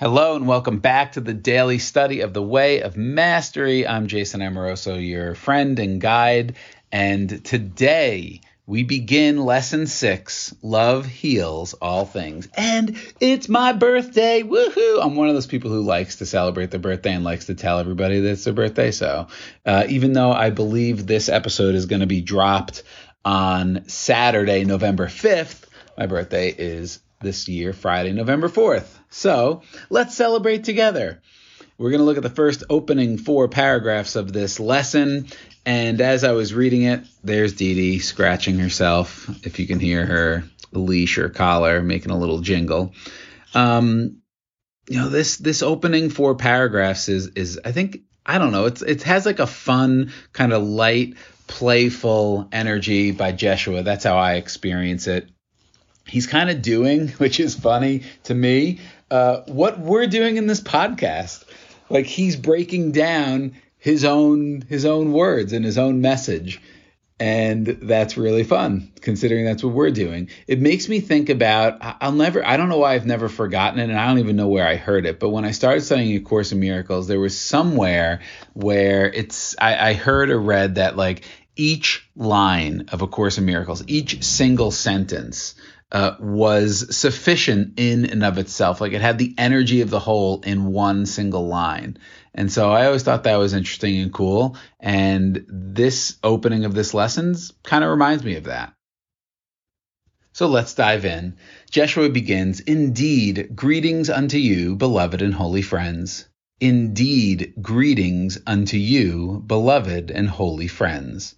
Hello and welcome back to the daily study of the way of mastery. I'm Jason Amoroso, your friend and guide. And today we begin lesson six Love Heals All Things. And it's my birthday. Woohoo! I'm one of those people who likes to celebrate their birthday and likes to tell everybody that it's their birthday. So uh, even though I believe this episode is going to be dropped on Saturday, November 5th, my birthday is this year, Friday, November 4th. So let's celebrate together. We're going to look at the first opening four paragraphs of this lesson. And as I was reading it, there's Dee Dee scratching herself, if you can hear her leash or collar making a little jingle. Um, you know, this this opening four paragraphs is is I think I don't know, it's it has like a fun kind of light, playful energy by Jeshua. That's how I experience it he's kind of doing, which is funny to me, uh, what we're doing in this podcast. Like he's breaking down his own his own words and his own message. And that's really fun, considering that's what we're doing. It makes me think about I'll never I don't know why I've never forgotten it, and I don't even know where I heard it. But when I started studying A Course in Miracles, there was somewhere where it's I, I heard or read that like each line of A Course in Miracles, each single sentence uh, was sufficient in and of itself. Like it had the energy of the whole in one single line. And so I always thought that was interesting and cool. And this opening of this lessons kind of reminds me of that. So let's dive in. Jeshua begins, Indeed, greetings unto you, beloved and holy friends. Indeed, greetings unto you, beloved and holy friends.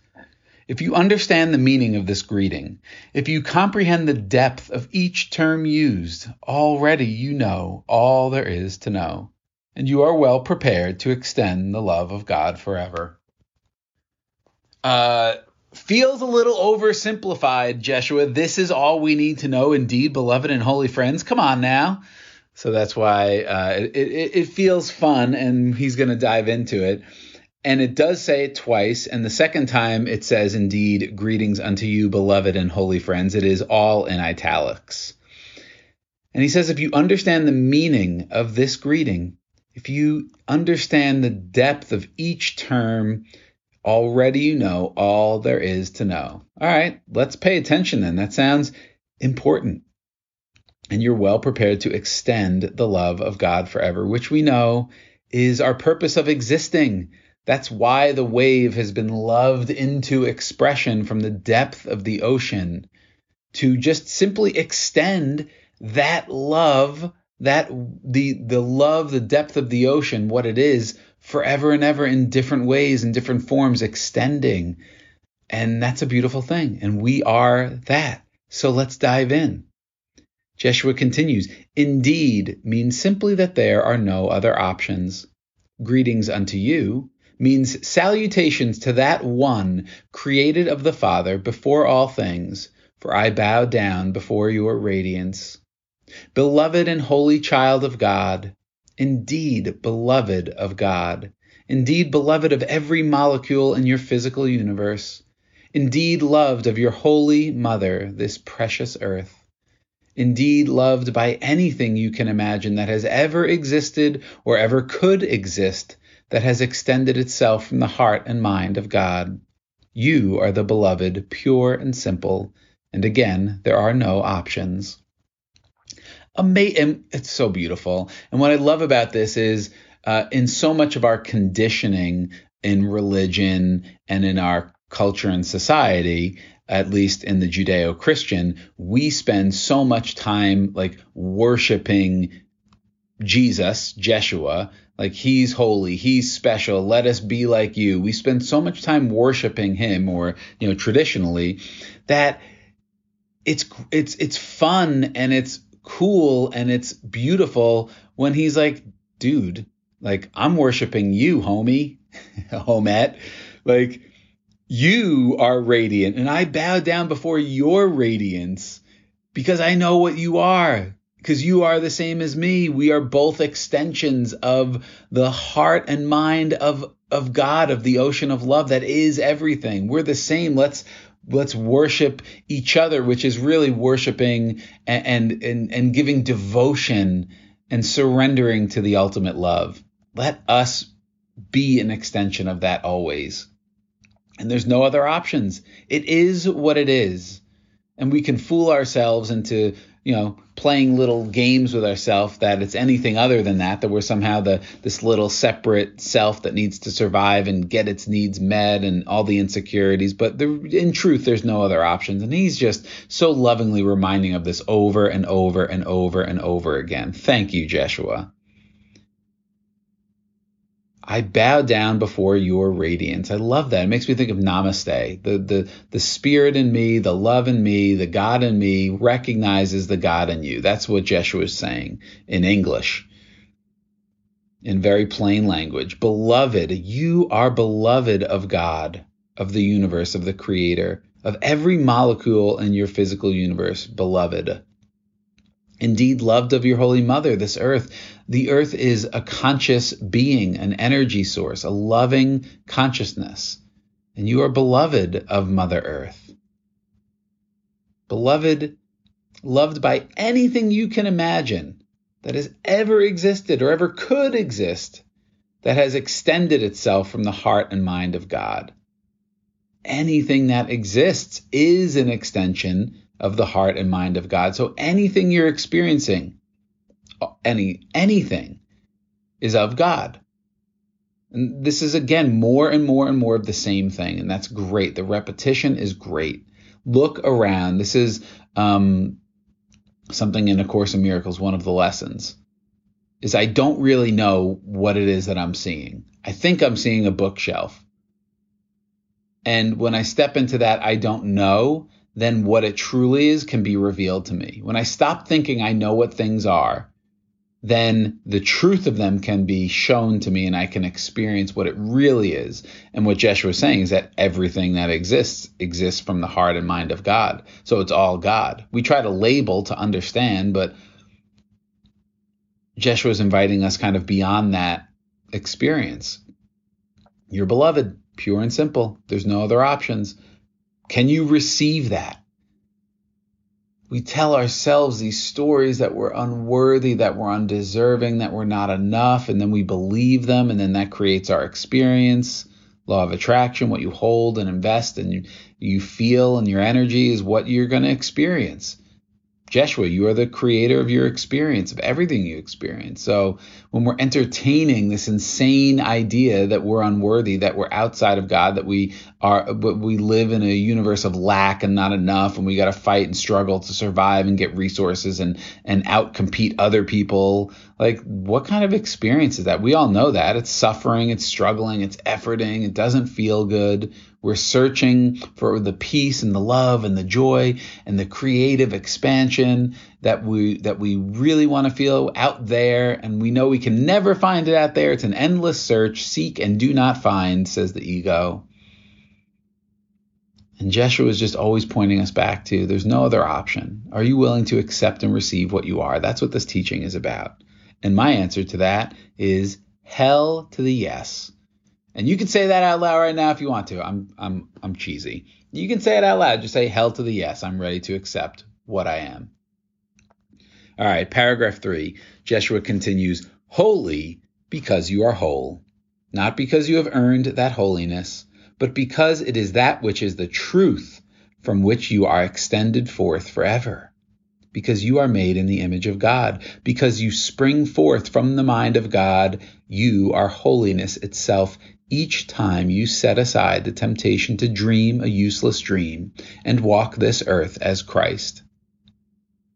If you understand the meaning of this greeting, if you comprehend the depth of each term used, already you know all there is to know, and you are well prepared to extend the love of God forever. Uh, feels a little oversimplified, Jeshua. This is all we need to know, indeed, beloved and holy friends. Come on now. So that's why uh, it, it, it feels fun, and he's going to dive into it. And it does say it twice. And the second time it says, indeed, greetings unto you, beloved and holy friends. It is all in italics. And he says, if you understand the meaning of this greeting, if you understand the depth of each term, already you know all there is to know. All right, let's pay attention then. That sounds important. And you're well prepared to extend the love of God forever, which we know is our purpose of existing that's why the wave has been loved into expression from the depth of the ocean to just simply extend that love, that the the love, the depth of the ocean, what it is, forever and ever in different ways, in different forms, extending. And that's a beautiful thing. And we are that. So let's dive in. Jeshua continues, Indeed means simply that there are no other options. Greetings unto you means salutations to that one created of the Father before all things, for I bow down before your radiance. Beloved and holy child of God, indeed beloved of God, indeed beloved of every molecule in your physical universe, indeed loved of your holy mother, this precious earth indeed loved by anything you can imagine that has ever existed or ever could exist that has extended itself from the heart and mind of God. You are the beloved, pure and simple, and again, there are no options. Amazing. It's so beautiful. And what I love about this is uh, in so much of our conditioning in religion and in our culture and society, at least in the Judeo Christian, we spend so much time like worshiping Jesus, Jeshua, like he's holy, he's special, let us be like you. We spend so much time worshiping him or, you know, traditionally that it's it's it's fun and it's cool and it's beautiful when he's like, dude, like I'm worshiping you, homie, homette. Like you are radiant and I bow down before your radiance because I know what you are because you are the same as me. We are both extensions of the heart and mind of of God, of the ocean of love that is everything. We're the same. Let's let's worship each other, which is really worshiping and and and, giving devotion and surrendering to the ultimate love. Let us be an extension of that always. And there's no other options. It is what it is. And we can fool ourselves into you know, playing little games with ourselves that it's anything other than that, that we're somehow the this little separate self that needs to survive and get its needs met and all the insecurities. But there, in truth, there's no other options. And he's just so lovingly reminding of this over and over and over and over again. Thank you, Jeshua. I bow down before your radiance. I love that. It makes me think of namaste. The, the, the spirit in me, the love in me, the God in me recognizes the God in you. That's what Jeshua is saying in English, in very plain language. Beloved, you are beloved of God, of the universe, of the creator, of every molecule in your physical universe, beloved indeed loved of your holy mother, this earth. The earth is a conscious being, an energy source, a loving consciousness. And you are beloved of Mother Earth. Beloved, loved by anything you can imagine that has ever existed or ever could exist that has extended itself from the heart and mind of God. Anything that exists is an extension of the heart and mind of God. So anything you're experiencing, any anything is of God. And this is again more and more and more of the same thing, and that's great. The repetition is great. Look around. This is um, something in A Course in Miracles. One of the lessons is I don't really know what it is that I'm seeing. I think I'm seeing a bookshelf, and when I step into that, I don't know then what it truly is can be revealed to me. When I stop thinking I know what things are, then the truth of them can be shown to me and I can experience what it really is. And what Jeshua is saying is that everything that exists exists from the heart and mind of God. So it's all God. We try to label to understand, but Jeshua is inviting us kind of beyond that experience. You're beloved, pure and simple. There's no other options. Can you receive that? We tell ourselves these stories that we're unworthy, that we're undeserving, that we're not enough, and then we believe them, and then that creates our experience. Law of attraction, what you hold and invest and you, feel and your energy is what you're going to experience. Jeshua, you are the creator of your experience, of everything you experience. So when we're entertaining this insane idea that we're unworthy, that we're outside of God, that we are, we live in a universe of lack and not enough, and we got to fight and struggle to survive and get resources and and outcompete other people. Like, what kind of experience is that? We all know that it's suffering, it's struggling, it's efforting, it doesn't feel good. We're searching for the peace and the love and the joy and the creative expansion that we that we really want to feel out there and we know we can never find it out there. It's an endless search, seek and do not find, says the ego. And Jeshua is just always pointing us back to there's no other option. Are you willing to accept and receive what you are? That's what this teaching is about. And my answer to that is hell to the yes. And you can say that out loud right now if you want to. I'm I'm I'm cheesy. You can say it out loud. Just say hell to the yes. I'm ready to accept what I am. All right, paragraph 3. Jeshua continues, "Holy because you are whole, not because you have earned that holiness, but because it is that which is the truth from which you are extended forth forever." because you are made in the image of God, because you spring forth from the mind of God, you are holiness itself each time you set aside the temptation to dream a useless dream and walk this earth as Christ.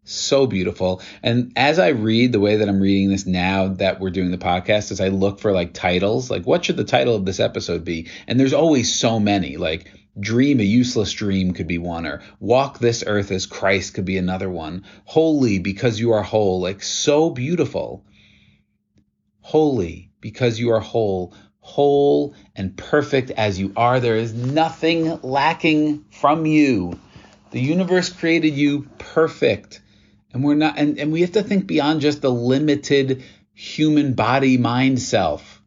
So beautiful. And as I read the way that I'm reading this now that we're doing the podcast, as I look for like titles, like what should the title of this episode be? And there's always so many, like Dream a useless dream could be one, or walk this earth as Christ could be another one. Holy because you are whole, like so beautiful. Holy because you are whole whole and perfect as you are. There is nothing lacking from you. The universe created you perfect. And we're not and, and we have to think beyond just the limited human body mind self.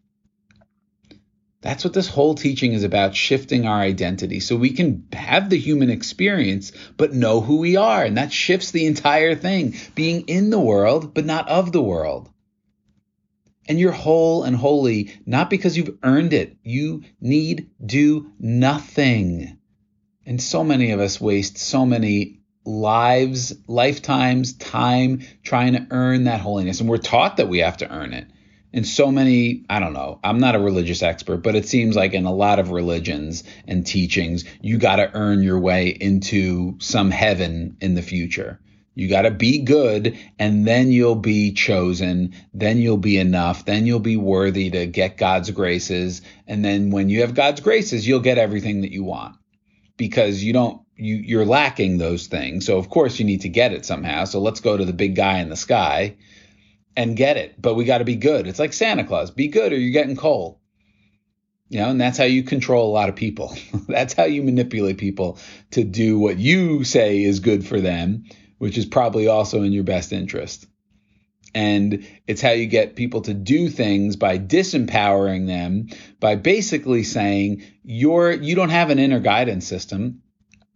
That's what this whole teaching is about shifting our identity so we can have the human experience, but know who we are. And that shifts the entire thing being in the world, but not of the world. And you're whole and holy, not because you've earned it. You need do nothing. And so many of us waste so many lives, lifetimes, time trying to earn that holiness. And we're taught that we have to earn it. And so many, I don't know, I'm not a religious expert, but it seems like in a lot of religions and teachings, you got to earn your way into some heaven in the future. You got to be good and then you'll be chosen. Then you'll be enough. Then you'll be worthy to get God's graces. And then when you have God's graces, you'll get everything that you want because you don't, you, you're lacking those things. So of course you need to get it somehow. So let's go to the big guy in the sky and get it. But we got to be good. It's like Santa Claus. Be good or you're getting coal. You know, and that's how you control a lot of people. that's how you manipulate people to do what you say is good for them which is probably also in your best interest. And it's how you get people to do things by disempowering them, by basically saying you're you don't have an inner guidance system.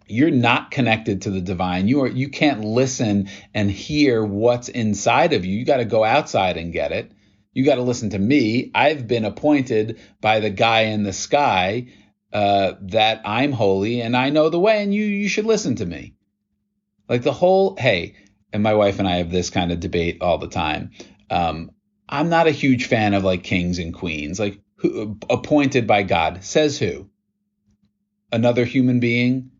You're not connected to the divine. You are you can't listen and hear what's inside of you. You got to go outside and get it. You got to listen to me. I've been appointed by the guy in the sky uh, that I'm holy and I know the way, and you you should listen to me. Like the whole, hey, and my wife and I have this kind of debate all the time. Um, I'm not a huge fan of like kings and queens, like who, appointed by God. Says who? Another human being?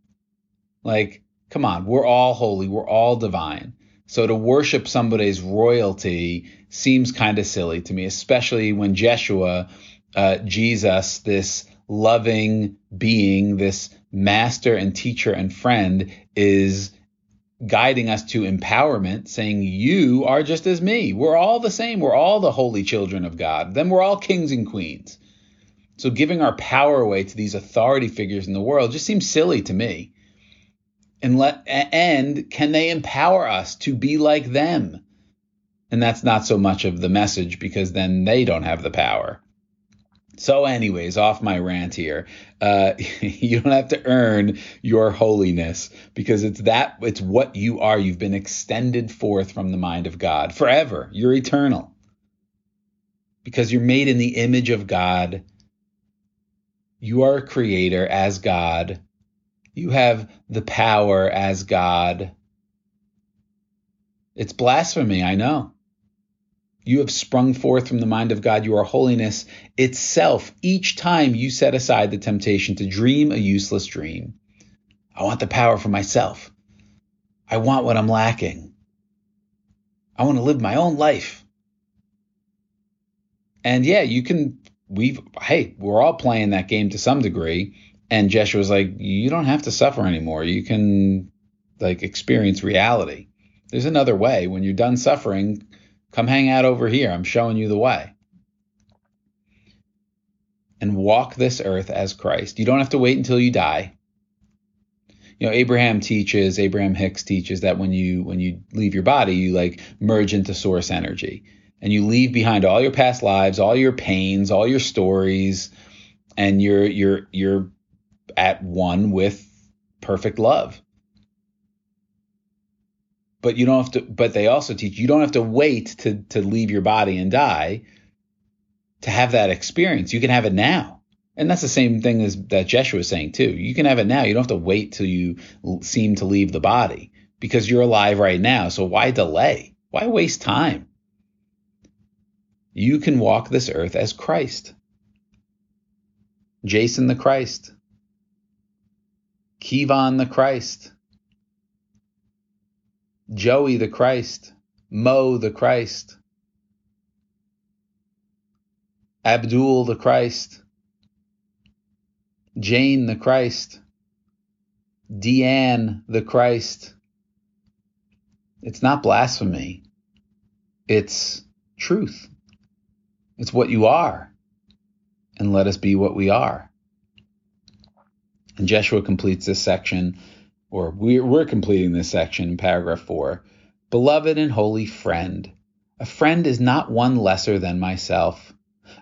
Like, come on, we're all holy, we're all divine. So to worship somebody's royalty seems kind of silly to me, especially when Jeshua, uh, Jesus, this loving being, this master and teacher and friend, is guiding us to empowerment, saying, You are just as me. We're all the same. We're all the holy children of God. Then we're all kings and queens. So giving our power away to these authority figures in the world just seems silly to me. And let and can they empower us to be like them? And that's not so much of the message because then they don't have the power. So, anyways, off my rant here. Uh, you don't have to earn your holiness because it's that, it's what you are. You've been extended forth from the mind of God forever. You're eternal because you're made in the image of God. You are a creator as God. You have the power as God. It's blasphemy, I know. You have sprung forth from the mind of God. You are holiness itself each time you set aside the temptation to dream a useless dream. I want the power for myself. I want what I'm lacking. I want to live my own life. And yeah, you can, we've, hey, we're all playing that game to some degree. And Jeshua was like, you don't have to suffer anymore. You can like experience reality. There's another way. When you're done suffering, Come hang out over here. I'm showing you the way. And walk this earth as Christ. You don't have to wait until you die. You know, Abraham teaches, Abraham Hicks teaches that when you when you leave your body, you like merge into source energy. And you leave behind all your past lives, all your pains, all your stories, and you're you're you're at one with perfect love but you don't have to but they also teach you don't have to wait to to leave your body and die to have that experience. You can have it now. And that's the same thing as that Jeshua was saying too. You can have it now. You don't have to wait till you seem to leave the body because you're alive right now. So why delay? Why waste time? You can walk this earth as Christ. Jason the Christ. Kevon the Christ Joey the Christ, Mo the Christ, Abdul the Christ, Jane the Christ, Deanne the Christ. It's not blasphemy. It's truth. It's what you are. And let us be what we are. And Jeshua completes this section or we're, we're completing this section in paragraph four. Beloved and holy friend, a friend is not one lesser than myself.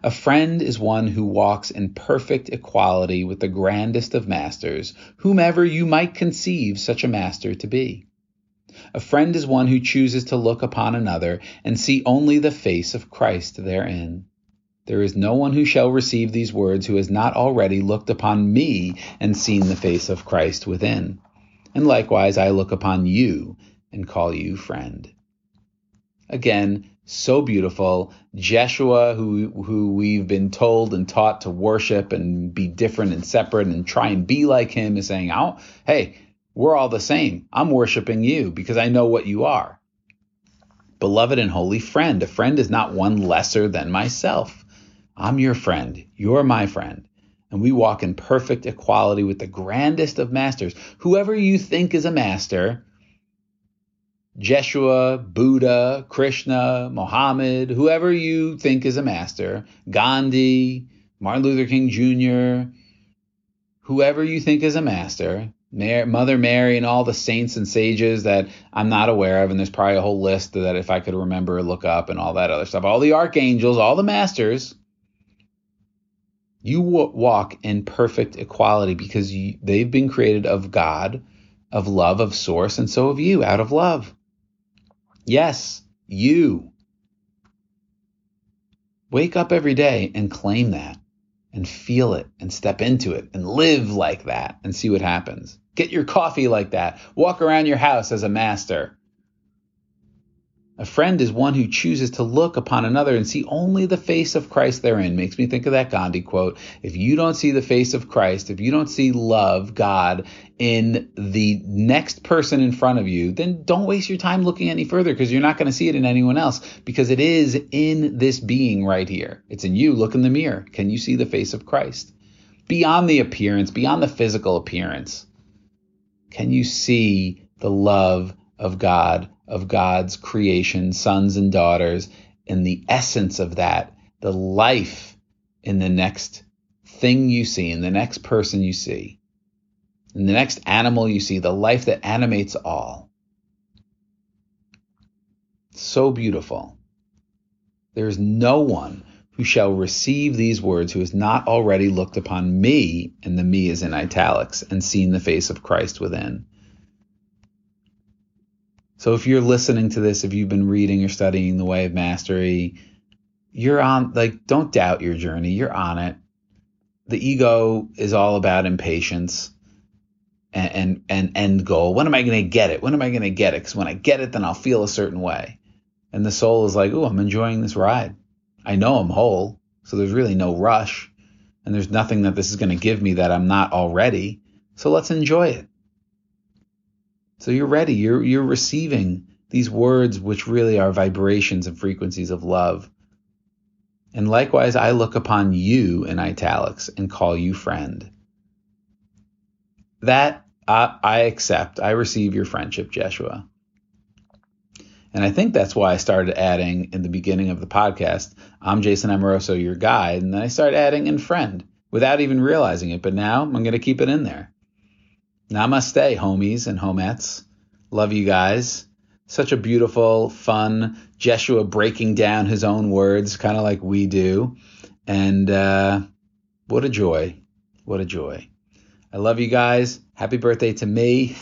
A friend is one who walks in perfect equality with the grandest of masters, whomever you might conceive such a master to be. A friend is one who chooses to look upon another and see only the face of Christ therein. There is no one who shall receive these words who has not already looked upon me and seen the face of Christ within. And likewise I look upon you and call you friend. Again, so beautiful. Jeshua, who who we've been told and taught to worship and be different and separate and try and be like him, is saying, "Oh, hey, we're all the same. I'm worshiping you because I know what you are." Beloved and holy friend, a friend is not one lesser than myself. I'm your friend. You're my friend. And we walk in perfect equality with the grandest of masters. Whoever you think is a master, Jeshua, Buddha, Krishna, Mohammed, whoever you think is a master, Gandhi, Martin Luther King Jr., whoever you think is a master, Mother Mary, and all the saints and sages that I'm not aware of, and there's probably a whole list that if I could remember, look up, and all that other stuff, all the archangels, all the masters, you walk in perfect equality because you, they've been created of God, of love, of source, and so have you out of love. Yes, you. Wake up every day and claim that and feel it and step into it and live like that and see what happens. Get your coffee like that. Walk around your house as a master. A friend is one who chooses to look upon another and see only the face of Christ therein. Makes me think of that Gandhi quote. If you don't see the face of Christ, if you don't see love, God, in the next person in front of you, then don't waste your time looking any further because you're not going to see it in anyone else because it is in this being right here. It's in you. Look in the mirror. Can you see the face of Christ? Beyond the appearance, beyond the physical appearance, can you see the love of God of God's creation, sons and daughters, and the essence of that, the life in the next thing you see, in the next person you see, in the next animal you see, the life that animates all. So beautiful. There is no one who shall receive these words who has not already looked upon me, and the me is in italics, and seen the face of Christ within. So if you're listening to this, if you've been reading or studying the way of mastery, you're on like don't doubt your journey. You're on it. The ego is all about impatience and and, and end goal. When am I going to get it? When am I going to get it? Because when I get it, then I'll feel a certain way. And the soul is like, oh, I'm enjoying this ride. I know I'm whole, so there's really no rush, and there's nothing that this is going to give me that I'm not already. So let's enjoy it. So you're ready. You're you're receiving these words which really are vibrations and frequencies of love. And likewise, I look upon you in italics and call you friend. That I, I accept. I receive your friendship, Jeshua. And I think that's why I started adding in the beginning of the podcast, I'm Jason Amoroso, your guide. And then I started adding in friend without even realizing it. But now I'm going to keep it in there. Namaste, homies and homettes. Love you guys. Such a beautiful, fun Jeshua breaking down his own words, kind of like we do. And uh, what a joy. What a joy. I love you guys. Happy birthday to me.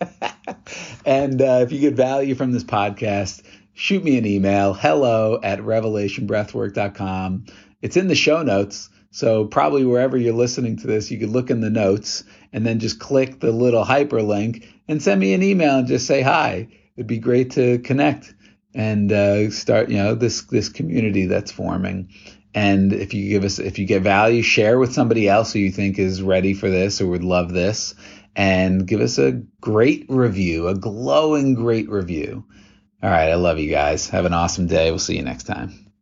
and uh, if you get value from this podcast, shoot me an email hello at revelationbreathwork.com. It's in the show notes. So probably wherever you're listening to this, you could look in the notes and then just click the little hyperlink and send me an email and just say hi. It'd be great to connect and uh, start, you know, this this community that's forming. And if you give us, if you get value, share with somebody else who you think is ready for this or would love this, and give us a great review, a glowing great review. All right, I love you guys. Have an awesome day. We'll see you next time.